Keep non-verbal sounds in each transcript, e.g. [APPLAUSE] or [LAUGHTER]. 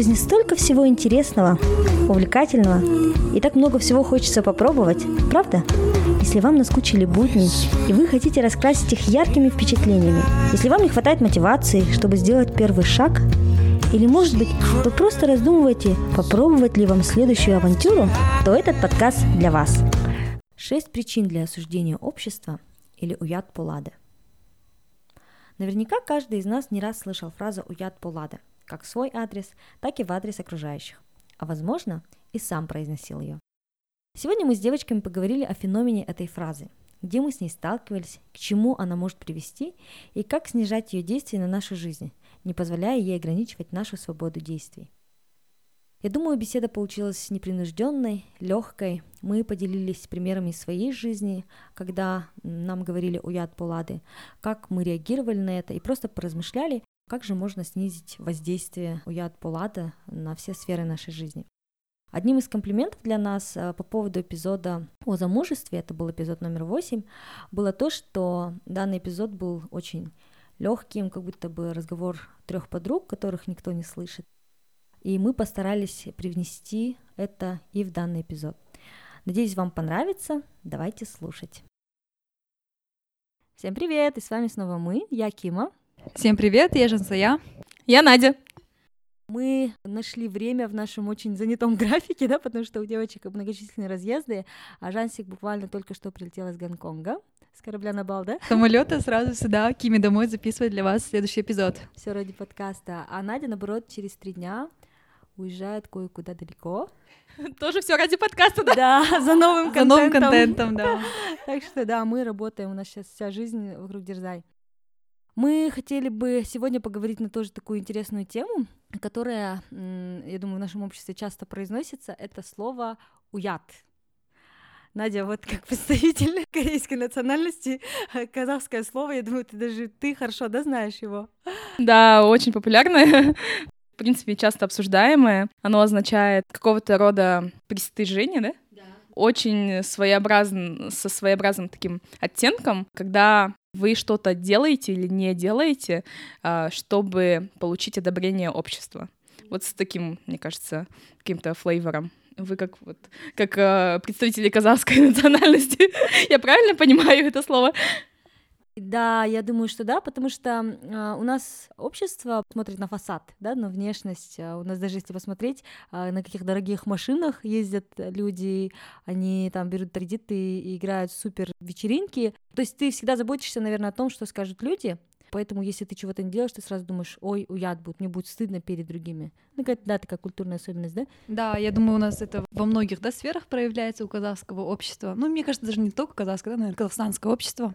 жизни столько всего интересного, увлекательного, и так много всего хочется попробовать, правда? Если вам наскучили будни, и вы хотите раскрасить их яркими впечатлениями, если вам не хватает мотивации, чтобы сделать первый шаг, или, может быть, вы просто раздумываете, попробовать ли вам следующую авантюру, то этот подкаст для вас. Шесть причин для осуждения общества или уят полады. Наверняка каждый из нас не раз слышал фразу «уят полада», как в свой адрес, так и в адрес окружающих. А возможно, и сам произносил ее. Сегодня мы с девочками поговорили о феномене этой фразы, где мы с ней сталкивались, к чему она может привести и как снижать ее действие на нашу жизнь, не позволяя ей ограничивать нашу свободу действий. Я думаю, беседа получилась непринужденной, легкой. Мы поделились примерами своей жизни, когда нам говорили о яд Пулады, как мы реагировали на это и просто поразмышляли, как же можно снизить воздействие у яд Пулада на все сферы нашей жизни. Одним из комплиментов для нас э, по поводу эпизода о замужестве, это был эпизод номер восемь, было то, что данный эпизод был очень легким, как будто бы разговор трех подруг, которых никто не слышит. И мы постарались привнести это и в данный эпизод. Надеюсь, вам понравится. Давайте слушать. Всем привет, и с вами снова мы, я Кима. Всем привет, я Жансая. Я Надя. Мы нашли время в нашем очень занятом графике, да, потому что у девочек многочисленные разъезды, а Жансик буквально только что прилетел из Гонконга с корабля на бал, да? Самолета сразу сюда, Кими домой записывать для вас следующий эпизод. Все ради подкаста. А Надя, наоборот, через три дня уезжает кое-куда далеко. Тоже все ради подкаста, да? Да, за новым контентом. За новым контентом, да. Так что да, мы работаем, у нас сейчас вся жизнь вокруг Дерзай. Мы хотели бы сегодня поговорить на тоже такую интересную тему, которая, я думаю, в нашем обществе часто произносится, это слово «уят». Надя, вот как [LAUGHS] представитель корейской национальности, казахское слово, я думаю, ты даже ты хорошо, да, знаешь его? Да, очень популярное [LAUGHS] в принципе, часто обсуждаемое. Оно означает какого-то рода пристыжение, да? Да. Очень своеобразно, со своеобразным таким оттенком, когда вы что-то делаете или не делаете, а, чтобы получить одобрение общества. Вот с таким, мне кажется, каким-то флейвором. Вы как вот как э, представители казахской [LAUGHS] национальности, я правильно понимаю это слово? Да, я думаю, что да, потому что э, у нас общество смотрит на фасад, да, на внешность. А у нас даже если посмотреть, э, на каких дорогих машинах ездят люди, они там берут кредиты и играют супер вечеринки. То есть ты всегда заботишься, наверное, о том, что скажут люди. Поэтому, если ты чего-то не делаешь, ты сразу думаешь, ой, уят будет, мне будет стыдно перед другими. Ну, какая-то, да, такая культурная особенность, да? Да, я думаю, у нас это во многих, да, сферах проявляется у казахского общества. Ну, мне кажется, даже не только казахского, да, наверное, казахстанское общество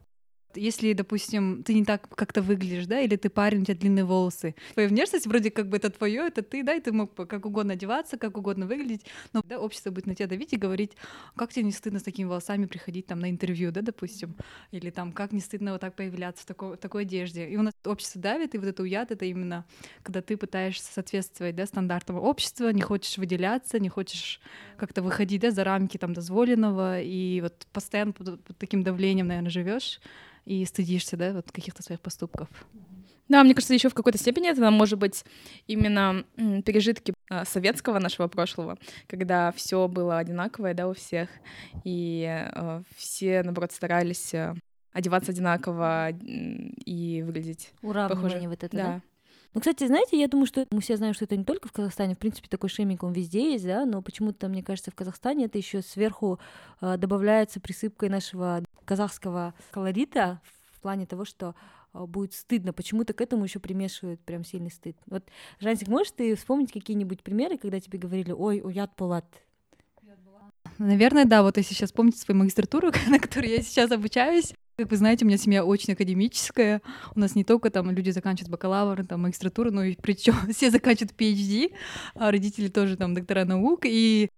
если, допустим, ты не так как-то выглядишь, да, или ты парень, у тебя длинные волосы, твоя внешность вроде как бы это твое, это ты, да, и ты мог как угодно одеваться, как угодно выглядеть, но да, общество будет на тебя давить и говорить, как тебе не стыдно с такими волосами приходить там на интервью, да, допустим, или там как не стыдно вот так появляться в такой, такой одежде. И у нас общество давит, и вот это уят, это именно когда ты пытаешься соответствовать, да, стандартам общества, не хочешь выделяться, не хочешь как-то выходить, да, за рамки там дозволенного, и вот постоянно под, под таким давлением, наверное, живешь и стыдишься, да, вот каких-то своих поступков. Да, мне кажется, еще в какой-то степени это может быть именно пережитки а, советского нашего прошлого, когда все было одинаковое, да, у всех, и э, все, наоборот, старались э, одеваться одинаково и выглядеть Уравнивание похоже. вот это, да? да? Ну, кстати, знаете, я думаю, что мы все знаем, что это не только в Казахстане, в принципе, такой шейминг он везде есть, да, но почему-то, мне кажется, в Казахстане это еще сверху э, добавляется присыпкой нашего казахского колорита в плане того, что э, будет стыдно. Почему-то к этому еще примешивают прям сильный стыд. Вот, Жансик, можешь ты вспомнить какие-нибудь примеры, когда тебе говорили, ой, уят полат? Наверное, да. Вот если сейчас помните свою магистратуру, [LAUGHS] на которой я сейчас обучаюсь, как вы знаете, у меня семья очень академическая. У нас не только там люди заканчивают бакалавр, там магистратуру, но и причем [LAUGHS] все заканчивают PhD, а родители тоже там доктора наук. И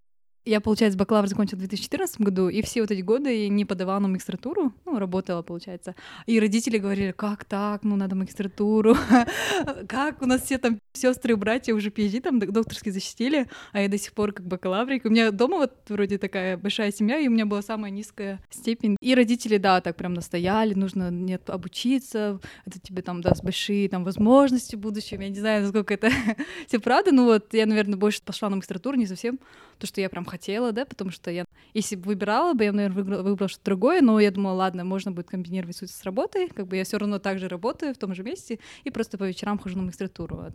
Я, получается, бакалавр закончила в 2014 году, и все вот эти годы не подавала на магистратуру, ну, работала, получается. И родители говорили, как так, ну, надо магистратуру, [LAUGHS] как у нас все там сестры и братья уже PhD там докторские защитили, а я до сих пор как бакалаврик. У меня дома вот вроде такая большая семья, и у меня была самая низкая степень. И родители, да, так прям настояли, нужно нет обучиться, это тебе там даст большие там возможности в будущем. Я не знаю, насколько это [LAUGHS] все правда, ну вот я, наверное, больше пошла на магистратуру, не совсем то, что я прям хотела, да, потому что я, если бы выбирала бы, я, наверное, выбрала, выбрала что-то другое, но я думала, ладно, можно будет комбинировать суть с работой, как бы я все равно также работаю в том же месте и просто по вечерам хожу на магистратуру. Вот.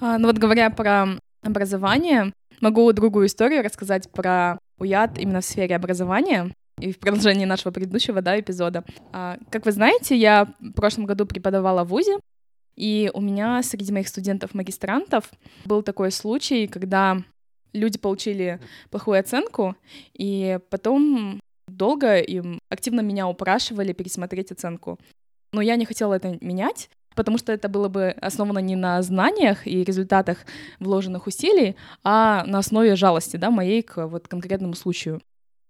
А, ну вот говоря про образование, могу другую историю рассказать про УЯД именно в сфере образования и в продолжении нашего предыдущего да, эпизода. А, как вы знаете, я в прошлом году преподавала в ВУЗе, и у меня среди моих студентов-магистрантов был такой случай, когда люди получили плохую оценку, и потом долго им активно меня упрашивали пересмотреть оценку. Но я не хотела это менять, потому что это было бы основано не на знаниях и результатах вложенных усилий, а на основе жалости, да, моей к вот конкретному случаю.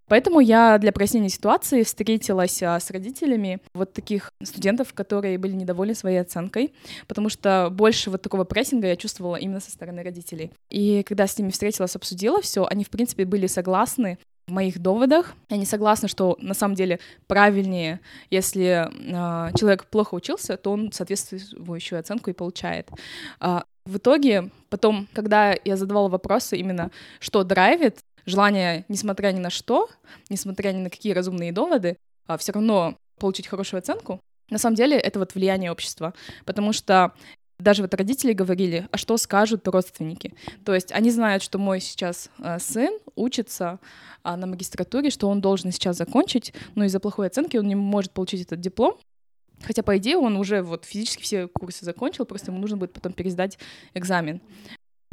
Поэтому я для прояснения ситуации встретилась а, с родителями вот таких студентов, которые были недовольны своей оценкой, потому что больше вот такого прессинга я чувствовала именно со стороны родителей. И когда с ними встретилась, обсудила все, они, в принципе, были согласны в моих доводах. Они согласны, что на самом деле правильнее, если э, человек плохо учился, то он соответствующую оценку и получает. А в итоге, потом, когда я задавала вопросы именно, что драйвит, желание, несмотря ни на что, несмотря ни на какие разумные доводы, а все равно получить хорошую оценку, на самом деле это вот влияние общества, потому что даже вот родители говорили, а что скажут родственники. То есть они знают, что мой сейчас э, сын учится э, на магистратуре, что он должен сейчас закончить, но из-за плохой оценки он не может получить этот диплом. Хотя, по идее, он уже вот физически все курсы закончил, просто ему нужно будет потом пересдать экзамен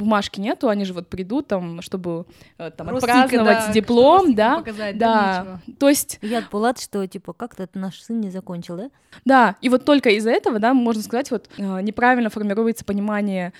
бумажки нету, они же вот придут там, чтобы э, там отпраздновать да, диплом, да, показать, да, да. то есть я Булат, что типа как-то наш сын не закончил, да? Да, и вот только из-за этого, да, можно сказать, вот э, неправильно формируется понимание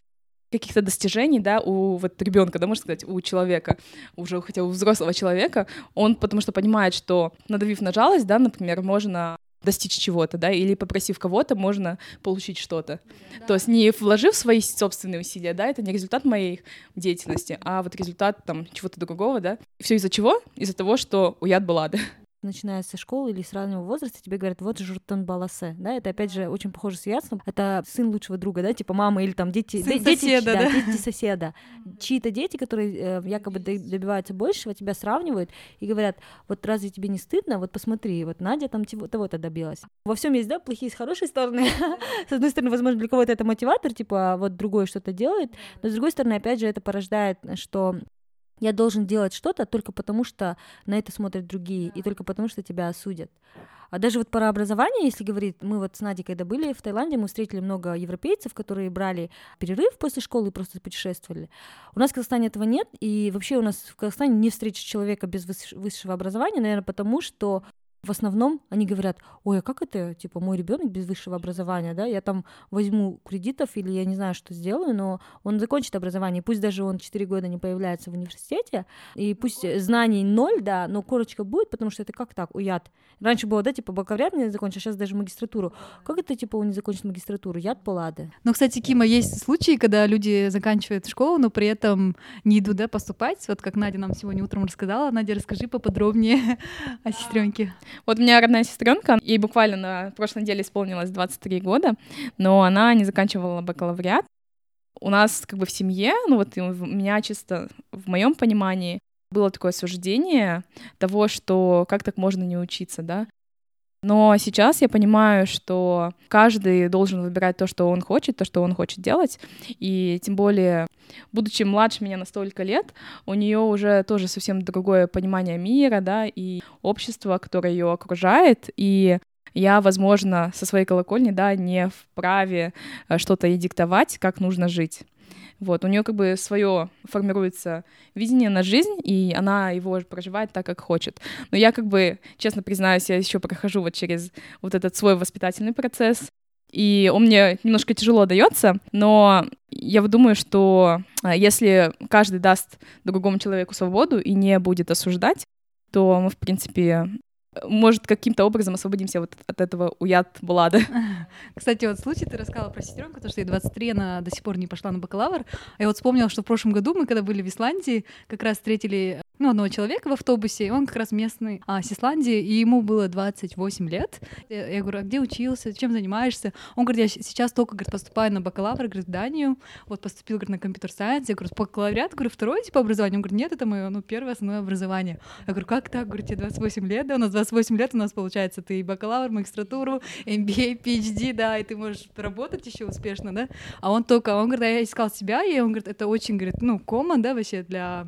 каких-то достижений, да, у вот ребенка, да, можно сказать, у человека, уже хотя у взрослого человека, он потому что понимает, что надавив на жалость, да, например, можно достичь чего-то, да, или попросив кого-то, можно получить что-то. Да. То есть не вложив свои собственные усилия, да, это не результат моей деятельности, а вот результат там чего-то другого, да. Все из-за чего? Из-за того, что уят была, да [LAUGHS] начиная со школы или с раннего возраста, тебе говорят, вот Журтан Баласе, да, это опять же очень похоже с Ясном, это сын лучшего друга, да, типа мама или там дети, сын дети, соседа, да, да? дети соседа, чьи-то дети, которые э, якобы добиваются большего, тебя сравнивают и говорят, вот разве тебе не стыдно, вот посмотри, вот Надя там того-то добилась. Во всем есть, да, плохие с хорошей стороны. [LAUGHS] с одной стороны, возможно, для кого-то это мотиватор, типа, вот другой что-то делает, но с другой стороны, опять же, это порождает, что я должен делать что-то только потому, что на это смотрят другие, и только потому, что тебя осудят. А даже вот про образование, если говорить, мы вот с Надей, когда были в Таиланде, мы встретили много европейцев, которые брали перерыв после школы и просто путешествовали. У нас в Казахстане этого нет, и вообще у нас в Казахстане не встретишь человека без высшего образования, наверное, потому что в основном они говорят, ой, а как это, типа, мой ребенок без высшего образования, да, я там возьму кредитов или я не знаю, что сделаю, но он закончит образование, пусть даже он 4 года не появляется в университете, и пусть знаний ноль, да, но корочка будет, потому что это как так, уят. Раньше было, да, типа, бакалавриат не закончил, а сейчас даже магистратуру. Как это, типа, он не закончит магистратуру? Яд палады. Ну, кстати, Кима, есть случаи, когда люди заканчивают школу, но при этом не идут, да, поступать, вот как Надя нам сегодня утром рассказала. Надя, расскажи поподробнее [LAUGHS] о сестренке. Вот у меня родная сестренка, ей буквально на прошлой неделе исполнилось 23 года, но она не заканчивала бакалавриат. У нас как бы в семье, ну вот у меня чисто в моем понимании было такое суждение того, что как так можно не учиться, да. Но сейчас я понимаю, что каждый должен выбирать то, что он хочет, то, что он хочет делать. И тем более, будучи младше меня на столько лет, у нее уже тоже совсем другое понимание мира, да, и общества, которое ее окружает. И я, возможно, со своей колокольни, да, не вправе э, что-то и диктовать, как нужно жить. Вот, у нее как бы свое формируется видение на жизнь, и она его проживает так, как хочет. Но я как бы, честно признаюсь, я еще прохожу вот через вот этот свой воспитательный процесс, и он мне немножко тяжело дается, но я думаю, что а, если каждый даст другому человеку свободу и не будет осуждать, то мы, в принципе, может, каким-то образом освободимся вот от этого уят Блада. [LAUGHS] Кстати, вот случай, ты рассказала про сестренку, то, что ей 23, она до сих пор не пошла на бакалавр. А я вот вспомнила, что в прошлом году мы, когда были в Исландии, как раз встретили ну, одного человека в автобусе, и он как раз местный а, с Исландии, и ему было 28 лет. Я, я говорю, а где учился, чем занимаешься? Он говорит, я сейчас только, говорит, поступаю на бакалавр, говорит, в Данию, вот поступил, говорит, на компьютер-сайенс. Я говорю, бакалавриат, говорю, второе типа образование? Он говорит, нет, это мое, ну, первое основное образование. Я говорю, как так? Говорю, тебе 28 лет, да, у нас 28 лет у нас получается, ты и бакалавр, магистратуру, MBA, PhD, да, и ты можешь работать еще успешно, да, а он только, он говорит, а я искал себя, и он говорит, это очень, говорит, ну, common, да, вообще для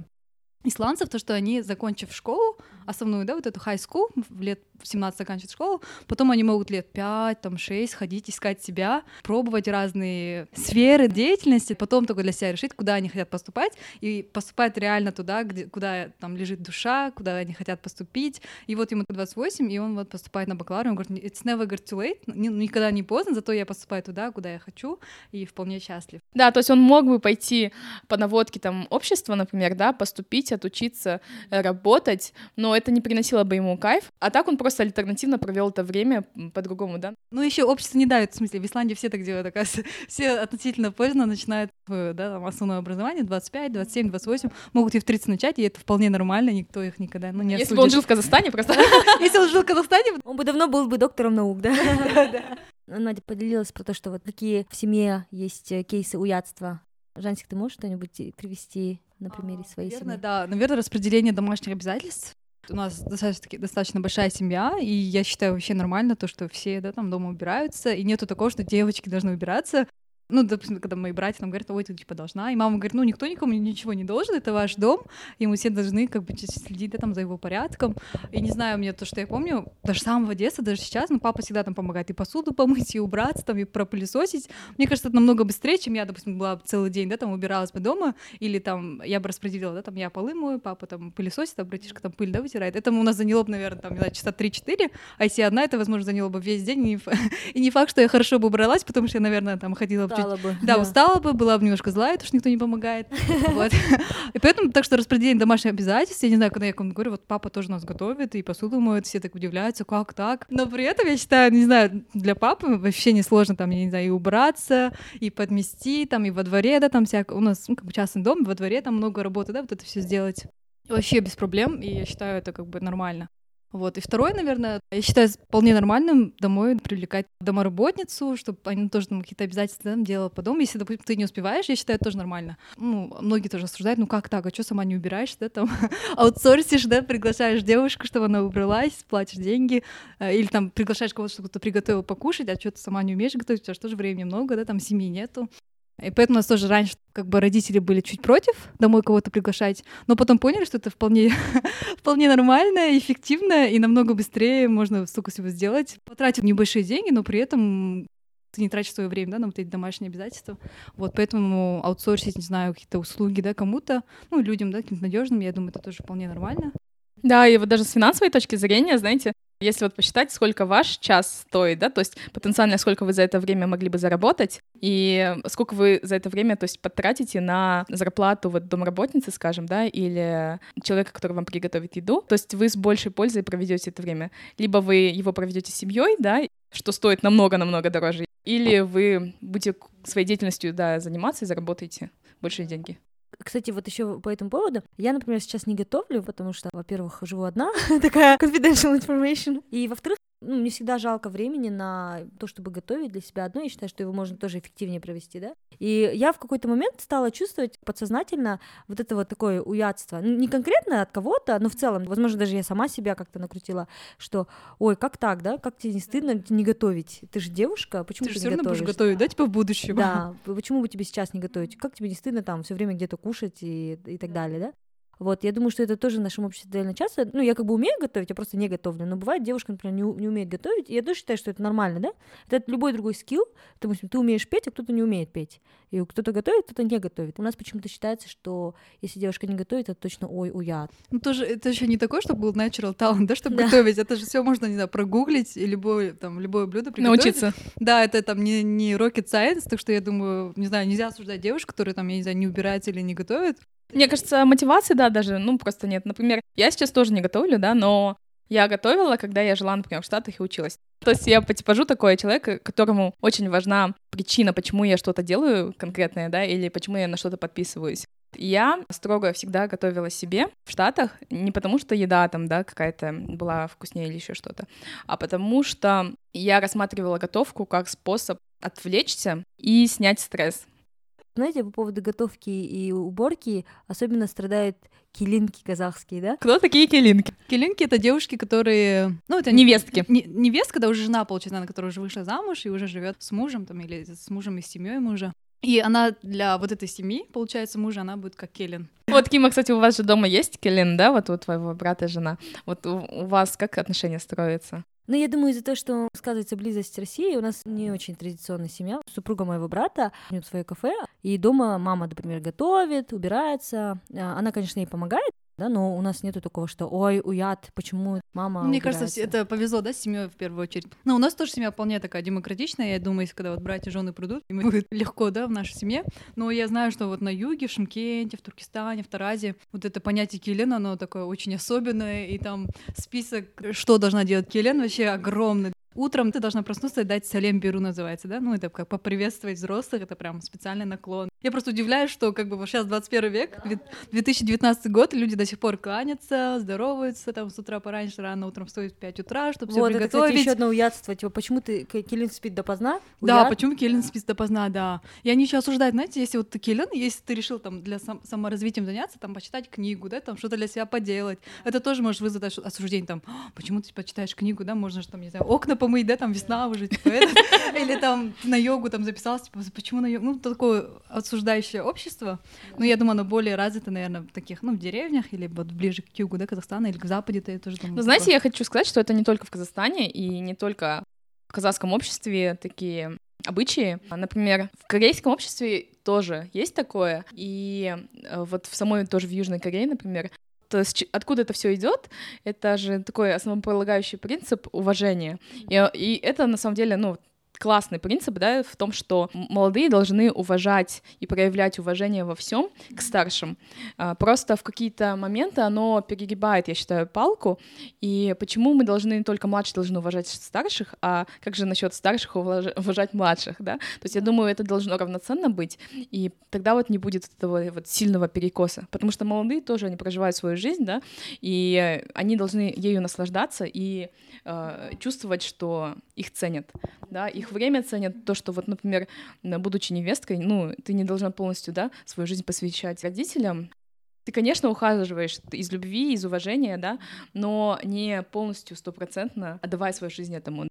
исландцев, то, что они, закончив школу, основную, да, вот эту high school, в лет 17 заканчивают школу, потом они могут лет 5, там, 6 ходить, искать себя, пробовать разные сферы деятельности, потом только для себя решить, куда они хотят поступать, и поступать реально туда, где, куда там лежит душа, куда они хотят поступить. И вот ему 28, и он вот поступает на бакалавр, он говорит, it's never too late, никогда не поздно, зато я поступаю туда, куда я хочу, и вполне счастлив. Да, то есть он мог бы пойти по наводке там общества, например, да, поступить, отучиться, э, работать, но это не приносило бы ему кайф, а так он просто альтернативно провел это время по-другому, да? Ну, еще общество не дает, в смысле, в Исландии все так делают, оказывается, [LAUGHS] все относительно поздно начинают да, там, основное образование, 25, 27, 28, могут и в 30 начать, и это вполне нормально, никто их никогда, ну, не Если бы он жил в Казахстане просто. [LAUGHS] Если он жил в Казахстане... [LAUGHS] Он бы давно был бы доктором наук, да? Надя поделилась про то, что вот какие в семье есть э, кейсы уятства. Жансик, ты можешь что-нибудь привести на примере а, своей наверное, семьи? Да, наверное, распределение домашних обязательств. У нас достаточно, достаточно большая семья, и я считаю вообще нормально то, что все да, там дома убираются, и нету такого, что девочки должны убираться. Ну, допустим, когда мои братья нам говорят, ой, ты типа должна, и мама говорит, ну, никто никому ничего не должен, это ваш дом, и мы все должны как бы следить да, там за его порядком. И не знаю, мне то, что я помню, даже с самого детства, даже сейчас, ну, папа всегда там помогает и посуду помыть, и убраться, там, и пропылесосить. Мне кажется, это намного быстрее, чем я, допустим, была целый день, да, там, убиралась бы дома, или там я бы распределила, да, там, я полы мою, папа там пылесосит, а братишка там пыль, да, вытирает. Это у нас заняло бы, наверное, там, знаю, часа 3-4, а если одна, это, возможно, заняло бы весь день, и не [LAUGHS] факт, что я хорошо бы убралась, потому что я, наверное, там ходила чуть... Бы. Да, устала бы, была бы немножко злая, потому что никто не помогает. [LAUGHS] Вот. И поэтому так что распределение домашних обязательств, я не знаю, когда я кому говорю, вот папа тоже нас готовит, и посуду моет, все так удивляются, как так? Но при этом я считаю, не знаю, для папы вообще не сложно там, я не знаю, и убраться, и подмести, там, и во дворе, да, там всякое, у нас, ну, как бы частный дом, во дворе там много работы, да, вот это все сделать. Вообще без проблем, и я считаю, это как бы нормально. Вот. И второе, наверное, я считаю вполне нормальным домой привлекать домоработницу, чтобы они тоже там какие-то обязательства там, делала по дому. Если, допустим, ты не успеваешь, я считаю, это тоже нормально. Ну, многие тоже осуждают, ну как так, а что сама не убираешь, да, там, [LAUGHS] аутсорсишь, да, приглашаешь девушку, чтобы она убралась, платишь деньги, э, или там приглашаешь кого-то, чтобы кто-то приготовил покушать, а что ты сама не умеешь готовить, у тебя же тоже времени много, да, там семьи нету. И поэтому у нас тоже раньше как бы родители были чуть против домой кого-то приглашать, но потом поняли, что это вполне, [LAUGHS] вполне нормально, эффективно и намного быстрее можно столько всего сделать. Потратив небольшие деньги, но при этом ты не тратишь свое время, да, на вот эти домашние обязательства. Вот, поэтому аутсорсить, не знаю, какие-то услуги, да, кому-то, ну, людям, да, каким-то надежным, я думаю, это тоже вполне нормально. Да, и вот даже с финансовой точки зрения, знаете, если вот посчитать, сколько ваш час стоит, да, то есть потенциально сколько вы за это время могли бы заработать, и сколько вы за это время, то есть потратите на зарплату вот домработницы, скажем, да, или человека, который вам приготовит еду, то есть вы с большей пользой проведете это время. Либо вы его проведете с семьей, да, что стоит намного-намного дороже, или вы будете своей деятельностью, да, заниматься и заработаете большие деньги. Кстати, вот еще по этому поводу, я, например, сейчас не готовлю, потому что, во-первых, живу одна, [LAUGHS] такая confidential information, и, во-вторых, ну, не всегда жалко времени на то, чтобы готовить для себя одно. Я считаю, что его можно тоже эффективнее провести, да. И я в какой-то момент стала чувствовать подсознательно вот это вот такое уятство. Не конкретно от кого-то, но в целом, возможно, даже я сама себя как-то накрутила, что, ой, как так, да, как тебе не стыдно не готовить? Ты же девушка, почему ты, ты не готовишь? будешь готовить, да, типа в будущем? Да, [LAUGHS] почему бы тебе сейчас не готовить? Как тебе не стыдно там все время где-то кушать и, и так далее, да? Вот, я думаю, что это тоже в нашем обществе довольно часто. Ну, я как бы умею готовить, я просто не готовлю. Но бывает, девушка, например, не, у- не умеет готовить. И я тоже считаю, что это нормально, да? Это любой другой скилл. Допустим, ты умеешь петь, а кто-то не умеет петь. И кто-то готовит, кто-то не готовит. У нас почему-то считается, что если девушка не готовит, это точно ой, уят. Ну, тоже это еще не такое, чтобы был natural talent, да, чтобы Да. готовить. Это же все можно, не знаю, прогуглить и любое, там, любое блюдо приготовить. Научиться. Да, это там не, не rocket science, так что я думаю, не знаю, нельзя осуждать девушек, которые там, я не знаю, не убирают или не готовят. Мне кажется, мотивации, да, даже, ну, просто нет. Например, я сейчас тоже не готовлю, да, но я готовила, когда я жила, например, в Штатах и училась. То есть я по типажу такой человек, которому очень важна причина, почему я что-то делаю конкретное, да, или почему я на что-то подписываюсь. Я строго всегда готовила себе в Штатах не потому, что еда там, да, какая-то была вкуснее или еще что-то, а потому что я рассматривала готовку как способ отвлечься и снять стресс. Знаете, по поводу готовки и уборки особенно страдают килинки казахские, да? Кто такие келинки? Келинки — это девушки, которые... Ну, это Невестки. Не, невестка, да, уже жена, получается, она, которая уже вышла замуж и уже живет с мужем там, или с мужем и с семьей мужа. И она для вот этой семьи, получается, мужа, она будет как Келин. Вот, Кима, кстати, у вас же дома есть Келин, да, вот у твоего брата и жена. Вот у, у вас как отношения строятся? Ну, я думаю, из-за того, что сказывается близость России, у нас не очень традиционная семья. Супруга моего брата у него свое кафе, и дома мама, например, готовит, убирается. А, Она, конечно, ей помогает, да, но у нас нету такого, что ой, уят, почему мама Ну, Мне кажется, убирается?» это повезло, да, с семьей в первую очередь. Но у нас тоже семья вполне такая демократичная. Я думаю, если когда вот братья жены придут, им будет [LAUGHS] легко, да, в нашей семье. Но я знаю, что вот на юге, в Шымкенте, в Туркестане, в Таразе, вот это понятие Келен, оно такое очень особенное, и там список, что должна делать Келен, вообще огромный. Утром ты должна проснуться и дать салем беру, называется, да? Ну, это как поприветствовать взрослых, это прям специальный наклон. Я просто удивляюсь, что как бы вот сейчас 21 век, две- 2019 год, люди до сих пор кланятся, здороваются, там с утра пораньше, рано утром встают в 5 утра, чтобы все Вот, это, приготовить. еще одно уятство. Типа, почему ты к- Килин спит допоздна? Да, Уят? почему Келлен спит допоздна, да. И они еще осуждают, знаете, если вот ты Келлен, если ты решил там для сам- саморазвитием заняться, там почитать книгу, да, там что-то для себя поделать, это тоже может вызвать ос- осуждение, там, «А, почему ты почитаешь книгу, да, можно же там, не знаю, окна помыть, да, там весна уже, типа, это. [LAUGHS] или там на йогу там записался, типа, почему на йогу, ну, такое осуждающее общество, ну, я думаю, оно более развито, наверное, в таких, ну, в деревнях, или вот ближе к югу, да, Казахстана, или к западе, я тоже думаю. Ну, знаете, я хочу сказать, что это не только в Казахстане и не только в казахском обществе такие обычаи. Например, в корейском обществе тоже есть такое, и э, вот в самой тоже в Южной Корее, например, то откуда это все идет? Это же такой основополагающий принцип уважения. И, и это на самом деле, ну, классный принцип, да, в том, что молодые должны уважать и проявлять уважение во всем к старшим. А, Просто в какие-то моменты оно перегибает, я считаю, палку. И почему мы должны только младшие должны уважать старших, а как же насчет старших уважать младших, да? То есть я думаю, это должно равноценно быть, и тогда вот не будет этого вот сильного перекоса, потому что молодые тоже они проживают свою жизнь, да, и они должны ею наслаждаться и э, чувствовать, что их ценят, да, их время ценят, то, что вот, например, будучи невесткой, ну, ты не должна полностью, да, свою жизнь посвящать родителям, ты, конечно, ухаживаешь из любви, из уважения, да, но не полностью стопроцентно отдавая свою жизнь этому.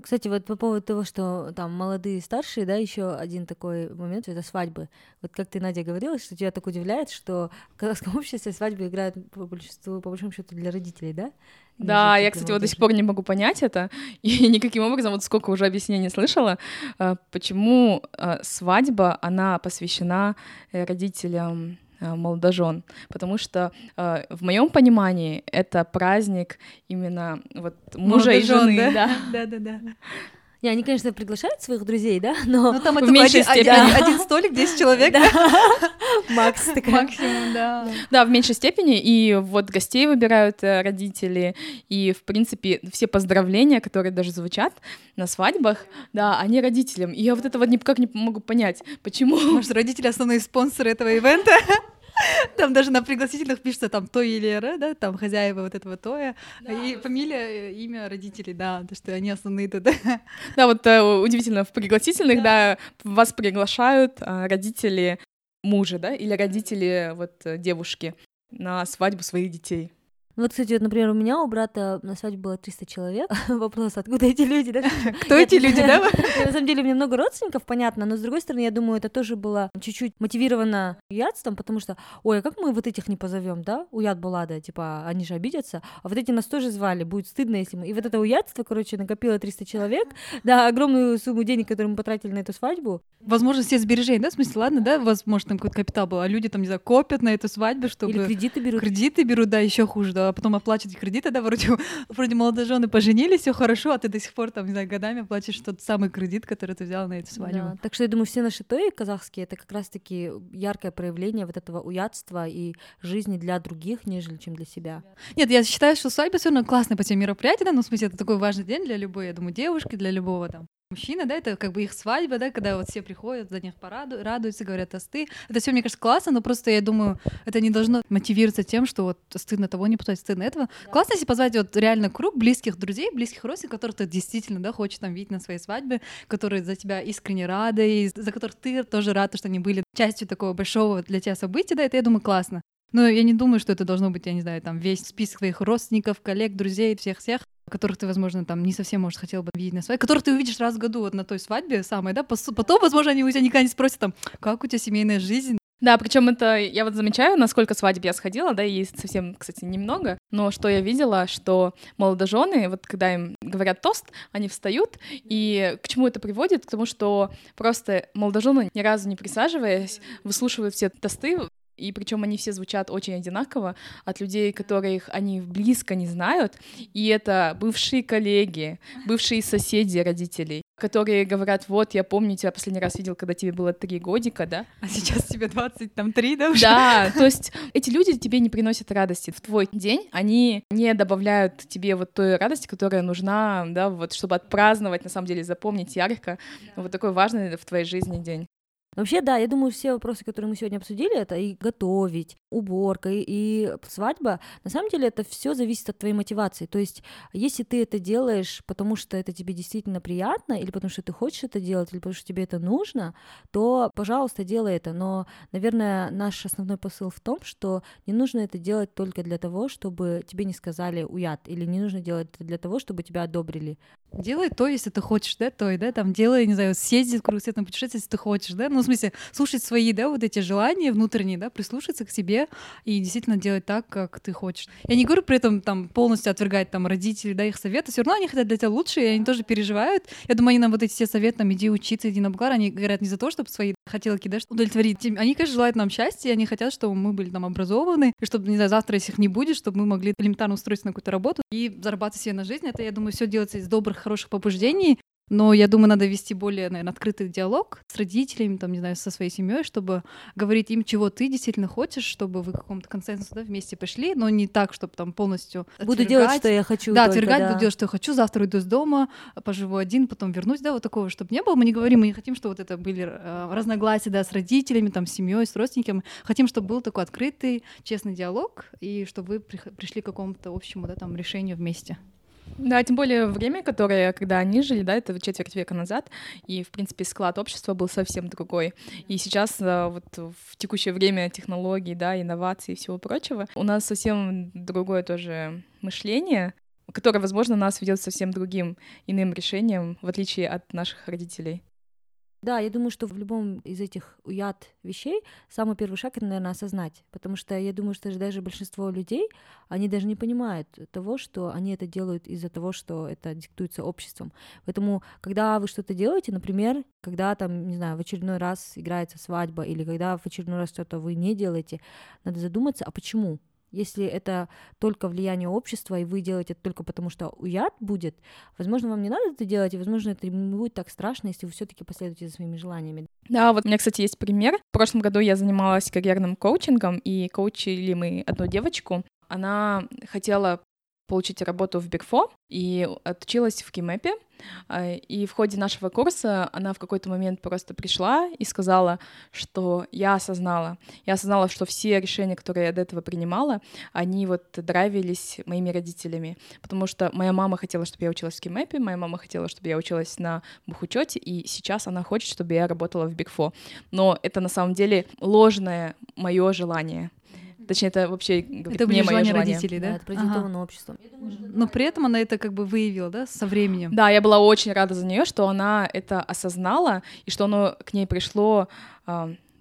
Кстати, вот по поводу того, что там молодые и старшие, да, еще один такой момент это свадьбы. Вот как ты, Надя, говорила, что тебя так удивляет, что в казахском [LAUGHS] обществе свадьбы играют по большинству, по большому счету для родителей, да? Да, я, кстати, вот до сих пор не могу понять это, [LAUGHS] и никаким образом, вот сколько уже объяснений слышала, э, почему э, свадьба, она посвящена э, родителям молодожен, потому что э, в моем понимании это праздник именно вот мужа и Молодожен, жены, [LAUGHS] [LAUGHS] да. Да, да, да. Не, они, конечно, приглашают своих друзей, да, но Ну, там В меньшей один, один- степени. один столик, 10 [LAUGHS] человек, Макс такая. максимум, да. Да, в меньшей степени. И вот гостей выбирают э, родители. И, в принципе, все поздравления, которые даже звучат на свадьбах, да, они родителям. И я вот это вот никак не могу понять, почему. Может, родители основные спонсоры этого ивента? [LAUGHS] [LAUGHS] Там даже на пригласительных пишется там Той и Лера, да, там хозяева вот этого Тоя. И фамилия, э, имя родителей, да, то, что они основные тут. [LAUGHS] Да, вот э, удивительно, в пригласительных, да, вас приглашают а, родители мужа, да, или родители вот э, девушки на свадьбу своих детей. Ну вот, кстати, вот, например, у меня у брата на свадьбе было 300 человек. [LAUGHS] Вопрос, откуда эти люди, да? [LAUGHS] Кто эти люди, [LAUGHS] да? На самом деле у меня много родственников, понятно, но с другой стороны, я думаю, это тоже было чуть-чуть мотивировано уядством, потому что, ой, а как мы вот этих не позовем, да? Уяд Булада, типа, они же обидятся, а вот эти нас тоже звали, будет стыдно, если мы... И вот это уядство, короче, накопило 300 человек, да, огромную сумму денег, которую мы потратили на эту свадьбу. Возможно, все сбережения, да, в смысле, ладно, да, возможно, там какой-то капитал был, а люди там, не знаю, копят на эту свадьбу, чтобы... Или кредиты берут. Кредиты берут, да, еще хуже, да, потом оплачивать кредиты, да, вроде, [LAUGHS] вроде молодожены поженились, все хорошо, а ты до сих пор там, не знаю, годами платишь тот самый кредит, который ты взяла на эту свадьбу. Да. Так что я думаю, все наши тои казахские это как раз-таки яркое проявление вот этого уядства и жизни для других, нежели чем для себя. Нет, я считаю, что свадьба все равно классное по тем мероприятие, да, ну, в смысле, это такой важный день для любой, я думаю, девушки, для любого там мужчина, да, это как бы их свадьба, да, когда вот все приходят, за них пораду, радуются, говорят тосты. Это все, мне кажется, классно, но просто я думаю, это не должно мотивироваться тем, что вот стыдно того не пытать, стыдно этого. Классно, если позвать вот реально круг близких друзей, близких родственников, которых ты действительно, да, хочешь там видеть на своей свадьбе, которые за тебя искренне рады, и за которых ты тоже рад, что они были частью такого большого для тебя события, да, это, я думаю, классно. Но я не думаю, что это должно быть, я не знаю, там весь список твоих родственников, коллег, друзей, всех-всех которых ты, возможно, там не совсем, может, хотел бы видеть на свадьбе, которых ты увидишь раз в году вот на той свадьбе самой, да, потом, возможно, они у тебя никогда не спросят там, как у тебя семейная жизнь, да, причем это я вот замечаю, насколько свадеб я сходила, да, и совсем, кстати, немного, но что я видела, что молодожены, вот когда им говорят тост, они встают, и к чему это приводит? К тому, что просто молодожены, ни разу не присаживаясь, выслушивают все тосты, и причем они все звучат очень одинаково от людей, которых они близко не знают, и это бывшие коллеги, бывшие соседи родителей, которые говорят, вот, я помню, тебя последний раз видел, когда тебе было три годика, да? А сейчас тебе 20, там, три, да? Уже? Да, то есть эти люди тебе не приносят радости в твой день, они не добавляют тебе вот той радости, которая нужна, да, вот, чтобы отпраздновать, на самом деле, запомнить ярко да. вот такой важный в твоей жизни день. Вообще, да, я думаю, все вопросы, которые мы сегодня обсудили, это и готовить, уборка, и, и свадьба, на самом деле это все зависит от твоей мотивации. То есть, если ты это делаешь, потому что это тебе действительно приятно, или потому что ты хочешь это делать, или потому что тебе это нужно, то, пожалуйста, делай это. Но, наверное, наш основной посыл в том, что не нужно это делать только для того, чтобы тебе не сказали уят, или не нужно делать это для того, чтобы тебя одобрили. Делай то, если ты хочешь, да, то и, да, там, делай, не знаю, съездить кругосветное путешествие, если ты хочешь, да, ну, в смысле, слушать свои, да, вот эти желания внутренние, да, прислушаться к себе и действительно делать так, как ты хочешь. Я не говорю при этом там полностью отвергать там родителей, да, их советы, все равно они хотят для тебя лучше, и они тоже переживают. Я думаю, они нам вот эти все советы, там, иди учиться, иди на Булгар, они говорят не за то, чтобы свои хотелки, да, удовлетворить. Они, конечно, желают нам счастья, они хотят, чтобы мы были там образованы, и чтобы, не знаю, завтра, если их не будет, чтобы мы могли элементарно устроиться на какую-то работу и зарабатывать себе на жизнь. Это, я думаю, все делается из добрых, хороших побуждений, но я думаю, надо вести более, наверное, открытый диалог с родителями, там, не знаю, со своей семьей, чтобы говорить им, чего ты действительно хочешь, чтобы вы к какому-то консенсусу да, вместе пошли, но не так, чтобы там полностью Буду делать, что я хочу. Да, только, отвергать, да. буду делать, что я хочу, завтра уйду из дома, поживу один, потом вернусь, да, вот такого, чтобы не было. Мы не говорим, мы не хотим, чтобы вот это были э, разногласия, да, с родителями, там, с семьей, с родственниками. Хотим, чтобы был такой открытый, честный диалог, и чтобы вы пришли к какому-то общему, да, там, решению вместе. Да, тем более время, которое, когда они жили, да, это четверть века назад, и, в принципе, склад общества был совсем другой. И сейчас э, вот в текущее время технологий, да, инноваций и всего прочего, у нас совсем другое тоже мышление, которое, возможно, нас ведет совсем другим, иным решением, в отличие от наших родителей. Да, я думаю, что в любом из этих уят вещей самый первый шаг это, наверное, осознать. Потому что я думаю, что даже большинство людей, они даже не понимают того, что они это делают из-за того, что это диктуется обществом. Поэтому, когда вы что-то делаете, например, когда там, не знаю, в очередной раз играется свадьба, или когда в очередной раз что-то вы не делаете, надо задуматься, а почему? Если это только влияние общества, и вы делаете это только потому, что уят будет, возможно, вам не надо это делать, и, возможно, это не будет так страшно, если вы все таки последуете за своими желаниями. Да, вот у меня, кстати, есть пример. В прошлом году я занималась карьерным коучингом, и коучили мы одну девочку. Она хотела получить работу в Four и отучилась в Кимэпе. А, и в ходе нашего курса она в какой-то момент просто пришла и сказала, что я осознала. Я осознала, что все решения, которые я до этого принимала, они вот драйвились моими родителями. Потому что моя мама хотела, чтобы я училась в Кимэпе, моя мама хотела, чтобы я училась на бухучете, и сейчас она хочет, чтобы я работала в Four. Но это на самом деле ложное мое желание. Точнее, это вообще говорит, Это не были мое желание. родителей, да? Да, это продиктовано обществом. Но при этом она это как бы выявила, да, со временем. Да, я была очень рада за нее, что она это осознала и что оно к ней пришло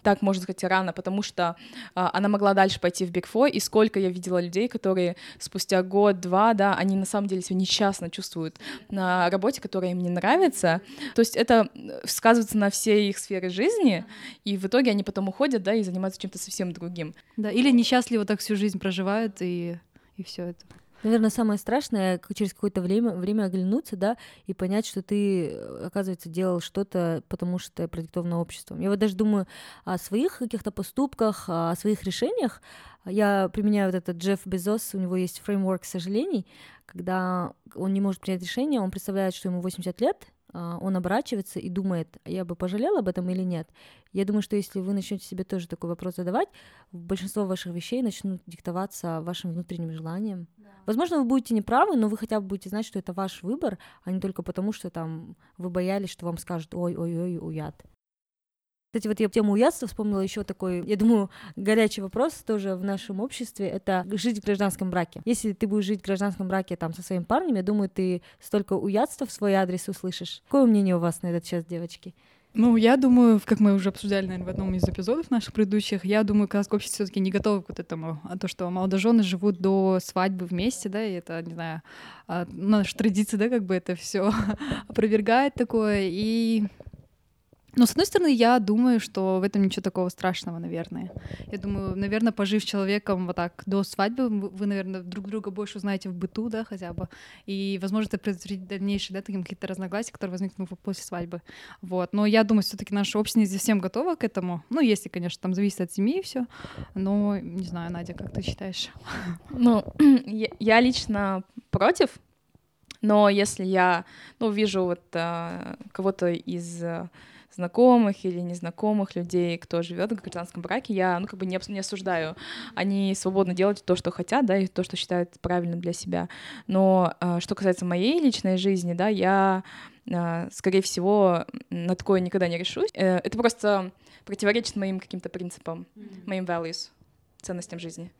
так, можно сказать, рано, потому что а, она могла дальше пойти в Big Four, и сколько я видела людей, которые спустя год-два, да, они на самом деле себя несчастно чувствуют на работе, которая им не нравится. То есть это сказывается на всей их сфере жизни, и в итоге они потом уходят, да, и занимаются чем-то совсем другим. Да, или несчастливо так всю жизнь проживают, и, и все это. Наверное, самое страшное через какое-то время, время оглянуться, да, и понять, что ты, э, оказывается, делал что-то, потому что продиктовано обществом. Я вот даже думаю о своих каких-то поступках, о своих решениях. Я применяю вот этот Джефф Безос, у него есть фреймворк сожалений, когда он не может принять решение, он представляет, что ему 80 лет, а, он оборачивается и думает, я бы пожалел об этом или нет. Я думаю, что если вы начнете себе тоже такой вопрос задавать, большинство ваших вещей начнут диктоваться вашим внутренним желанием. Возможно, вы будете неправы, но вы хотя бы будете знать, что это ваш выбор, а не только потому, что там вы боялись, что вам скажут ой-ой-ой, уят. Кстати, вот я тему уятства вспомнила еще такой, я думаю, горячий вопрос тоже в нашем обществе, это жить в гражданском браке. Если ты будешь жить в гражданском браке там со своим парнем, я думаю, ты столько уятства в свой адрес услышишь. Какое мнение у вас на этот час, девочки? Ну, я думаю, как мы уже обсуждали, наверное, в одном из эпизодов наших предыдущих, я думаю, казахское общество все-таки не готово к вот этому, а то, что молодожены живут до свадьбы вместе, да, и это, не знаю, а, наша традиция, да, как бы это все [LAUGHS] опровергает такое, и но, с одной стороны, я думаю, что в этом ничего такого страшного, наверное. Я думаю, наверное, пожив с человеком вот так до свадьбы, вы, наверное, друг друга больше узнаете в быту, да, хотя бы. И, возможно, это предотвратит дальнейшие, да, такие какие-то разногласия, которые возникнут после свадьбы. Вот. Но я думаю, все таки наше общество не совсем готово к этому. Ну, если, конечно, там зависит от семьи и все. Но, не знаю, Надя, как ты считаешь? [LAUGHS] Ну, [CLEARS THROAT] я, лично против, но если я, ну, вижу вот а, кого-то из а, знакомых или незнакомых людей, кто живет в гражданском браке, я, ну, как бы не, не осуждаю. Они свободно делают то, что хотят, да, и то, что считают правильным для себя. Но а, что касается моей личной жизни, да, я, а, скорее всего, на такое никогда не решусь. Э, Это просто противоречит моим каким-то принципам, моим values, ценностям жизни.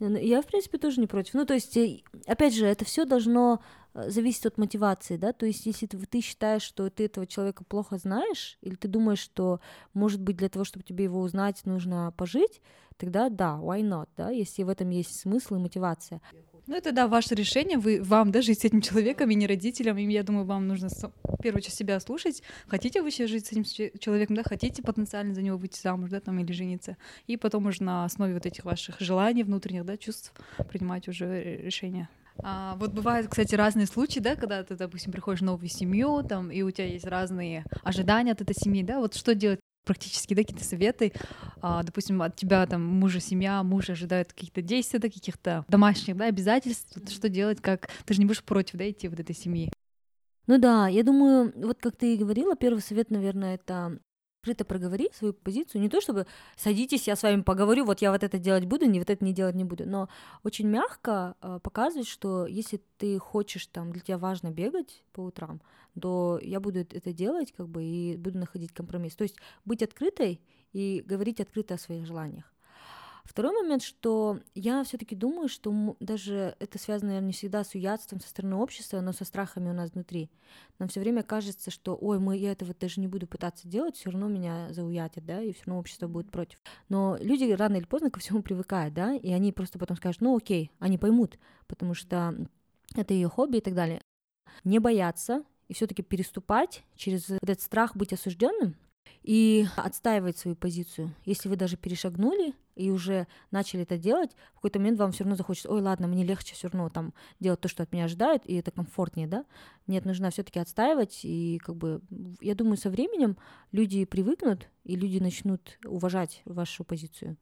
Ну, Я, в принципе, тоже не против. Ну, то есть, э, опять же, это все должно э, зависеть от мотивации, да, то есть, если ты, ты считаешь, что ты этого человека плохо знаешь, или ты думаешь, что, может быть, для того, чтобы тебе его узнать, нужно пожить, тогда да, why not, да, если в этом есть смысл и мотивация. Ну, это, да, ваше решение, вы, вам, да, жить с этим человеком и не родителям, и я думаю, вам нужно в первую очередь себя слушать, хотите вы сейчас жить с этим че- человеком, да, хотите потенциально за него выйти замуж, да, там, или жениться, и потом уже на основе вот этих ваших желаний внутренних, да, чувств принимать уже э, решение. А, вот бывают, кстати, разные случаи, да, когда ты, допустим, приходишь в новую семью, там, и у тебя есть разные ожидания от этой семьи, да, вот что делать практически, да, какие-то советы, а, допустим, от тебя там мужа, семья, муж ожидает каких-то действий, да, каких-то домашних, да, обязательств, Вот что делать, как? Ты же не будешь против, да, идти вот этой семьи. Ну да, я думаю, вот как ты и говорила, первый совет, наверное, это открыто проговори свою позицию. Не то чтобы садитесь, я с вами поговорю, вот я вот это делать буду, не вот это не делать не буду, но очень мягко э, показывать, что если ты хочешь, там, для тебя важно бегать по утрам, то я буду это делать, как бы, и буду находить компромисс. То есть быть открытой и говорить открыто о своих желаниях. Второй момент, что я все-таки думаю, что даже это связано, наверное, не всегда с уятством со стороны общества, но со страхами у нас внутри. Нам все время кажется, что, ой, мы я этого даже не буду пытаться делать, все равно меня зауятят, да, и все равно общество будет против. Но люди рано или поздно ко всему привыкают, да, и они просто потом скажут, ну окей, они поймут, потому что это ее хобби и так далее. Не бояться и все-таки переступать через вот этот страх быть осужденным и отстаивать свою позицию. Если вы даже перешагнули и уже начали это делать, в какой-то момент вам все равно захочется, ой, ладно, мне легче все равно там делать то, что от меня ожидают, и это комфортнее, да? Нет, нужно все-таки отстаивать, и как бы, я думаю, со временем люди привыкнут, и люди начнут уважать вашу позицию.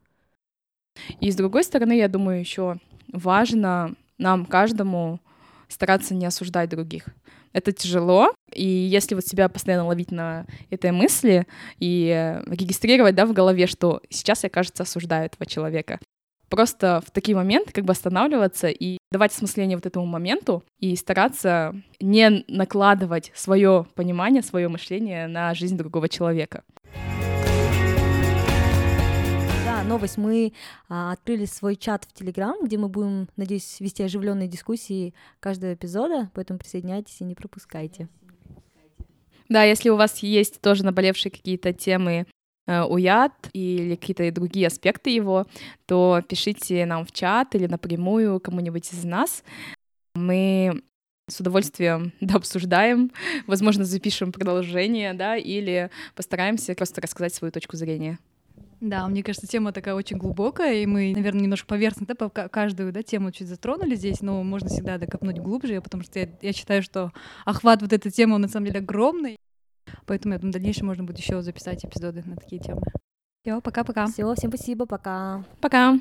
И с другой стороны, я думаю, еще важно нам каждому стараться не осуждать других. Это тяжело, и если вот себя постоянно ловить на этой мысли и регистрировать, да, в голове, что сейчас я, кажется, осуждаю этого человека, просто в такие моменты как бы останавливаться и давать осмысление вот этому моменту и стараться не накладывать свое понимание, свое мышление на жизнь другого человека. Новость. Мы а, открыли свой чат в Телеграм, где мы будем, надеюсь, вести оживленные дискуссии каждого эпизода, поэтому присоединяйтесь и не пропускайте. Да, если у вас есть тоже наболевшие какие-то темы э, уяд или какие-то другие аспекты его, то пишите нам в чат или напрямую кому-нибудь из нас. Мы с удовольствием [LAUGHS] да, обсуждаем, возможно, запишем продолжение, да, или постараемся просто рассказать свою точку зрения. Да, мне кажется, тема такая очень глубокая, и мы, наверное, немножко поверхностно да, каждую да, тему чуть затронули здесь, но можно всегда докопнуть глубже, потому что я, я считаю, что охват вот этой темы, он на самом деле огромный, поэтому я думаю, в дальнейшем можно будет еще записать эпизоды на такие темы. Все, пока-пока. Все, всем спасибо, пока. Пока.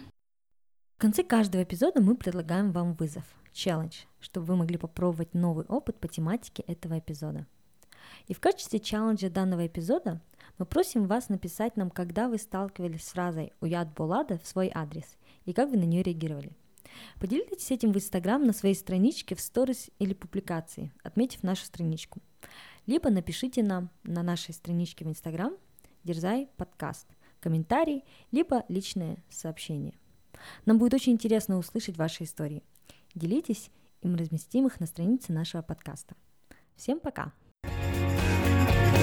В конце каждого эпизода мы предлагаем вам вызов, челлендж, чтобы вы могли попробовать новый опыт по тематике этого эпизода. И в качестве челленджа данного эпизода мы просим вас написать нам, когда вы сталкивались с фразой «Уяд Болада» в свой адрес и как вы на нее реагировали. Поделитесь этим в Инстаграм на своей страничке в сторис или публикации, отметив нашу страничку. Либо напишите нам на нашей страничке в Инстаграм «Дерзай подкаст», комментарий, либо личное сообщение. Нам будет очень интересно услышать ваши истории. Делитесь, и мы разместим их на странице нашего подкаста. Всем пока!